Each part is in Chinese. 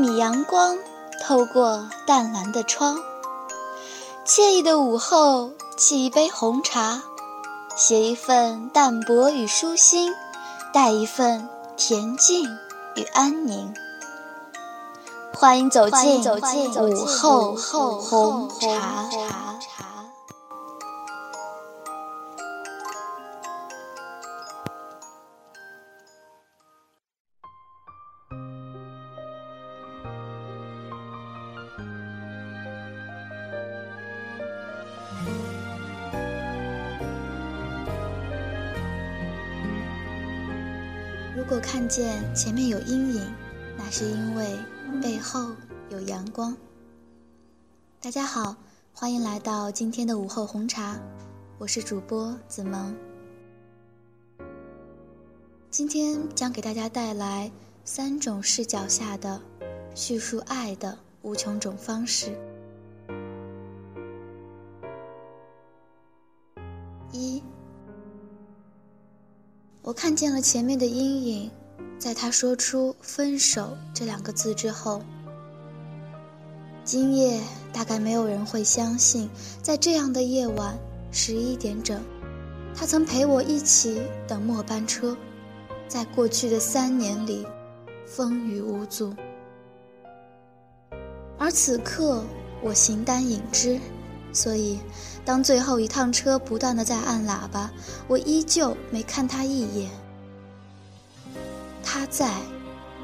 米阳光透过淡蓝的窗，惬意的午后，沏一杯红茶，写一份淡泊与舒心，带一份恬静与安宁。欢迎走进午后红茶。见前面有阴影，那是因为背后有阳光。大家好，欢迎来到今天的午后红茶，我是主播子萌。今天将给大家带来三种视角下的叙述爱的无穷种方式。一。我看见了前面的阴影，在他说出“分手”这两个字之后。今夜大概没有人会相信，在这样的夜晚，十一点整，他曾陪我一起等末班车。在过去的三年里，风雨无阻。而此刻，我形单影只。所以，当最后一趟车不断的在按喇叭，我依旧没看他一眼。在，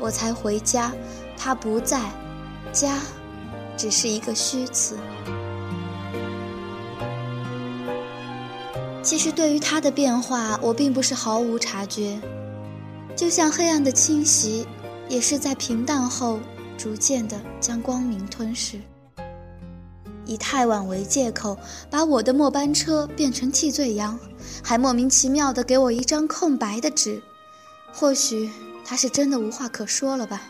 我才回家；他不在，家，只是一个虚词。其实，对于他的变化，我并不是毫无察觉。就像黑暗的侵袭，也是在平淡后，逐渐的将光明吞噬。以太晚为借口，把我的末班车变成替罪羊，还莫名其妙的给我一张空白的纸。或许他是真的无话可说了吧？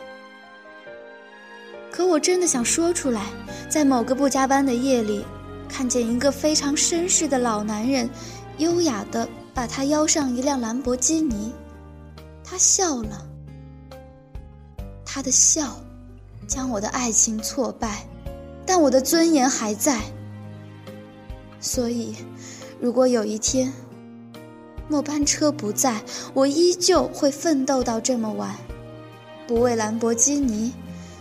可我真的想说出来，在某个不加班的夜里，看见一个非常绅士的老男人，优雅地把他邀上一辆兰博基尼，他笑了，他的笑，将我的爱情挫败。但我的尊严还在，所以，如果有一天末班车不在，我依旧会奋斗到这么晚，不为兰博基尼，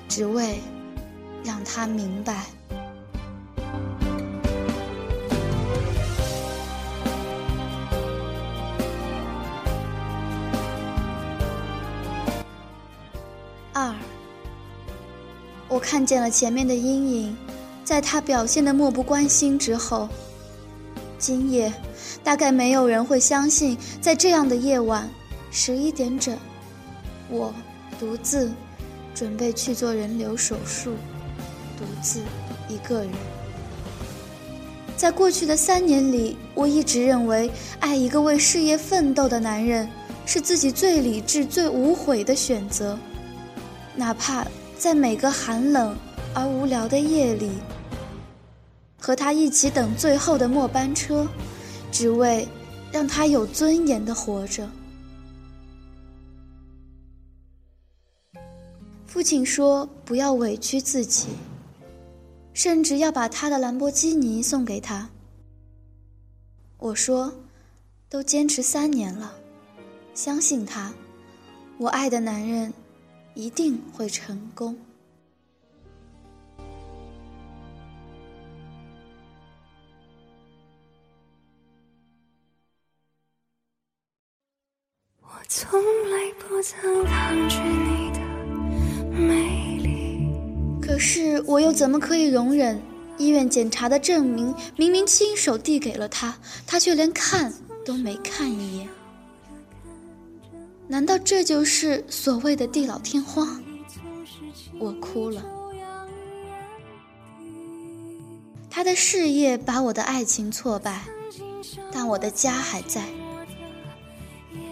只为让他明白。二。我看见了前面的阴影，在他表现的漠不关心之后，今夜大概没有人会相信，在这样的夜晚，十一点整，我独自准备去做人流手术，独自一个人。在过去的三年里，我一直认为，爱一个为事业奋斗的男人，是自己最理智、最无悔的选择，哪怕。在每个寒冷而无聊的夜里，和他一起等最后的末班车，只为让他有尊严的活着。父亲说：“不要委屈自己，甚至要把他的兰博基尼送给他。”我说：“都坚持三年了，相信他，我爱的男人。”一定会成功。从来不曾抗拒你的美丽，可是我又怎么可以容忍医院检查的证明明明亲手递给了他，他却连看都没看一眼？难道这就是所谓的地老天荒？我哭了。他的事业把我的爱情挫败，但我的家还在。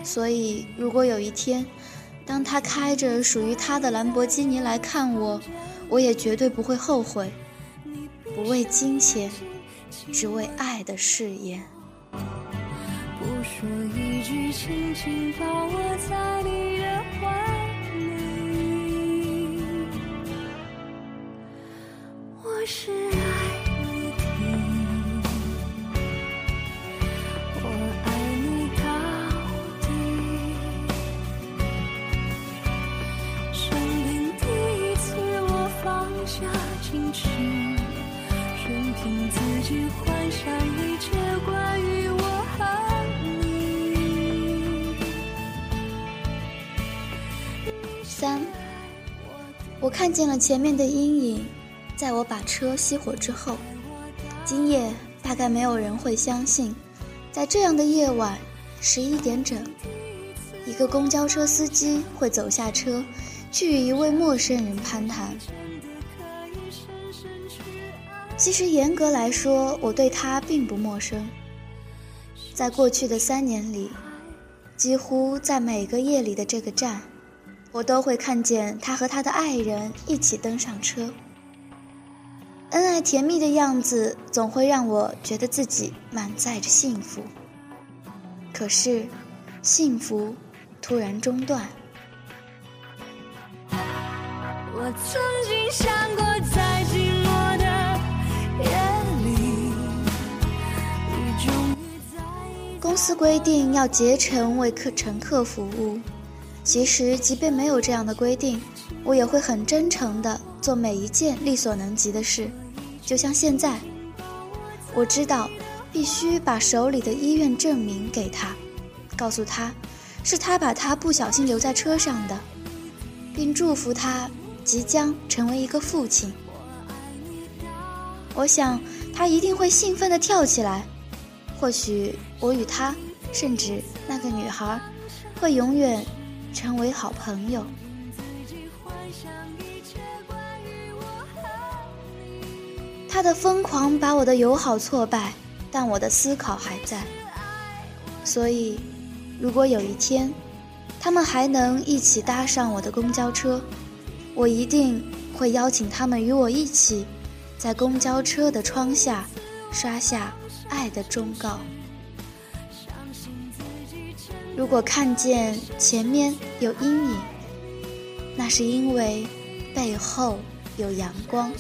所以，如果有一天，当他开着属于他的兰博基尼来看我，我也绝对不会后悔。不为金钱，只为爱的誓言。不说一句，轻轻抱我在你的怀里。我是。看见了前面的阴影，在我把车熄火之后。今夜大概没有人会相信，在这样的夜晚，十一点整，一个公交车司机会走下车，去与一位陌生人攀谈。其实严格来说，我对他并不陌生。在过去的三年里，几乎在每个夜里的这个站，我都会看见他和他的爱人一起登上车。恩爱甜蜜的样子，总会让我觉得自己满载着幸福。可是，幸福突然中断。我曾经想过，在寂寞的夜里，你终于在。公司规定要竭诚为客乘客服务，其实即便没有这样的规定，我也会很真诚的做每一件力所能及的事。就像现在，我知道必须把手里的医院证明给他，告诉他是他把他不小心留在车上的，并祝福他即将成为一个父亲。我想他一定会兴奋地跳起来。或许我与他，甚至那个女孩，会永远成为好朋友。他的疯狂把我的友好挫败，但我的思考还在。所以，如果有一天，他们还能一起搭上我的公交车，我一定会邀请他们与我一起，在公交车的窗下，刷下爱的忠告。如果看见前面有阴影，那是因为背后有阳光。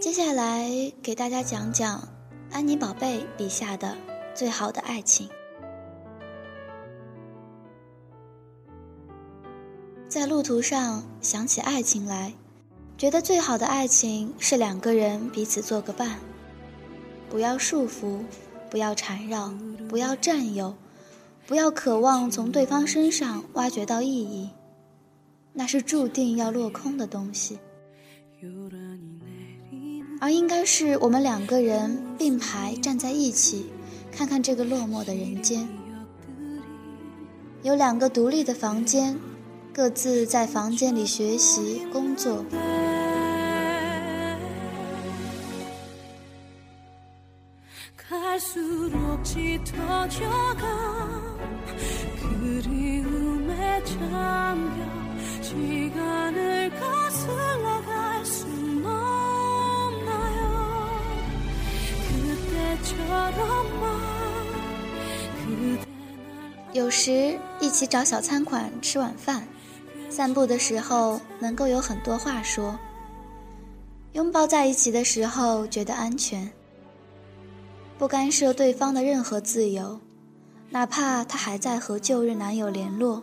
接下来给大家讲讲安妮宝贝笔下的最好的爱情。在路途上想起爱情来，觉得最好的爱情是两个人彼此做个伴，不要束缚，不要缠绕，不要占有，不要渴望从对方身上挖掘到意义，那是注定要落空的东西。有了你而应该是我们两个人并排站在一起，看看这个落寞的人间。有两个独立的房间，各自在房间里学习工作。有时一起找小餐馆吃晚饭，散步的时候能够有很多话说。拥抱在一起的时候觉得安全，不干涉对方的任何自由，哪怕他还在和旧日男友联络。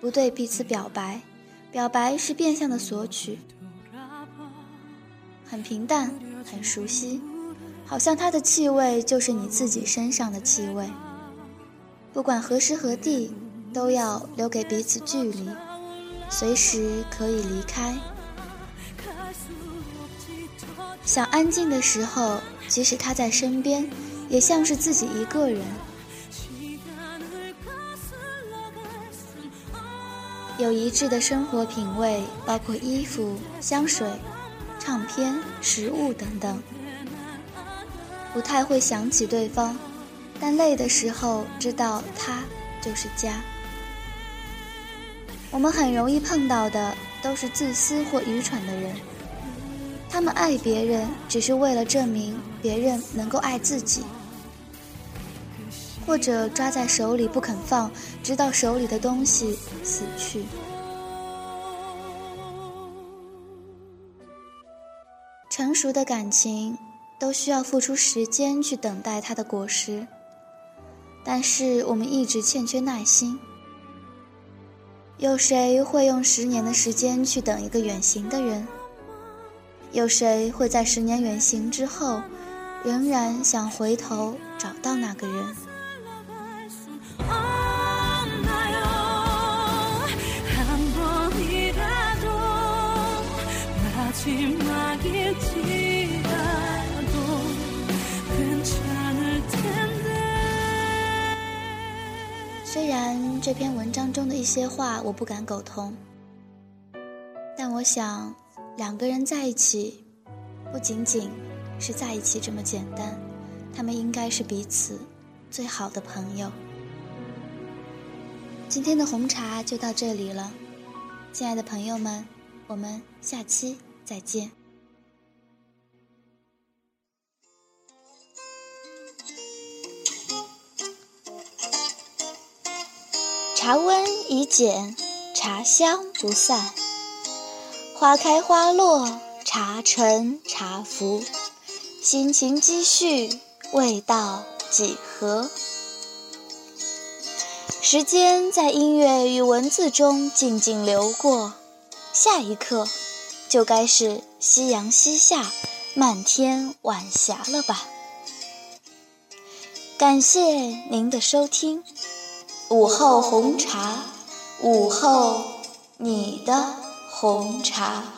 不对彼此表白，表白是变相的索取。很平淡，很熟悉。好像它的气味就是你自己身上的气味。不管何时何地，都要留给彼此距离，随时可以离开。想安静的时候，即使他在身边，也像是自己一个人。有一致的生活品味，包括衣服、香水。唱片、食物等等。不太会想起对方，但累的时候知道他就是家。我们很容易碰到的都是自私或愚蠢的人，他们爱别人只是为了证明别人能够爱自己，或者抓在手里不肯放，直到手里的东西死去。成熟的感情。都需要付出时间去等待它的果实，但是我们一直欠缺耐心。有谁会用十年的时间去等一个远行的人？有谁会在十年远行之后，仍然想回头找到那个人？篇文章中的一些话我不敢苟同，但我想，两个人在一起，不仅仅是在一起这么简单，他们应该是彼此最好的朋友。今天的红茶就到这里了，亲爱的朋友们，我们下期再见。茶温已减，茶香不散。花开花落，茶沉茶浮，心情积蓄，味道几何？时间在音乐与文字中静静流过，下一刻就该是夕阳西下，漫天晚霞了吧？感谢您的收听。午后红茶，午后你的红茶。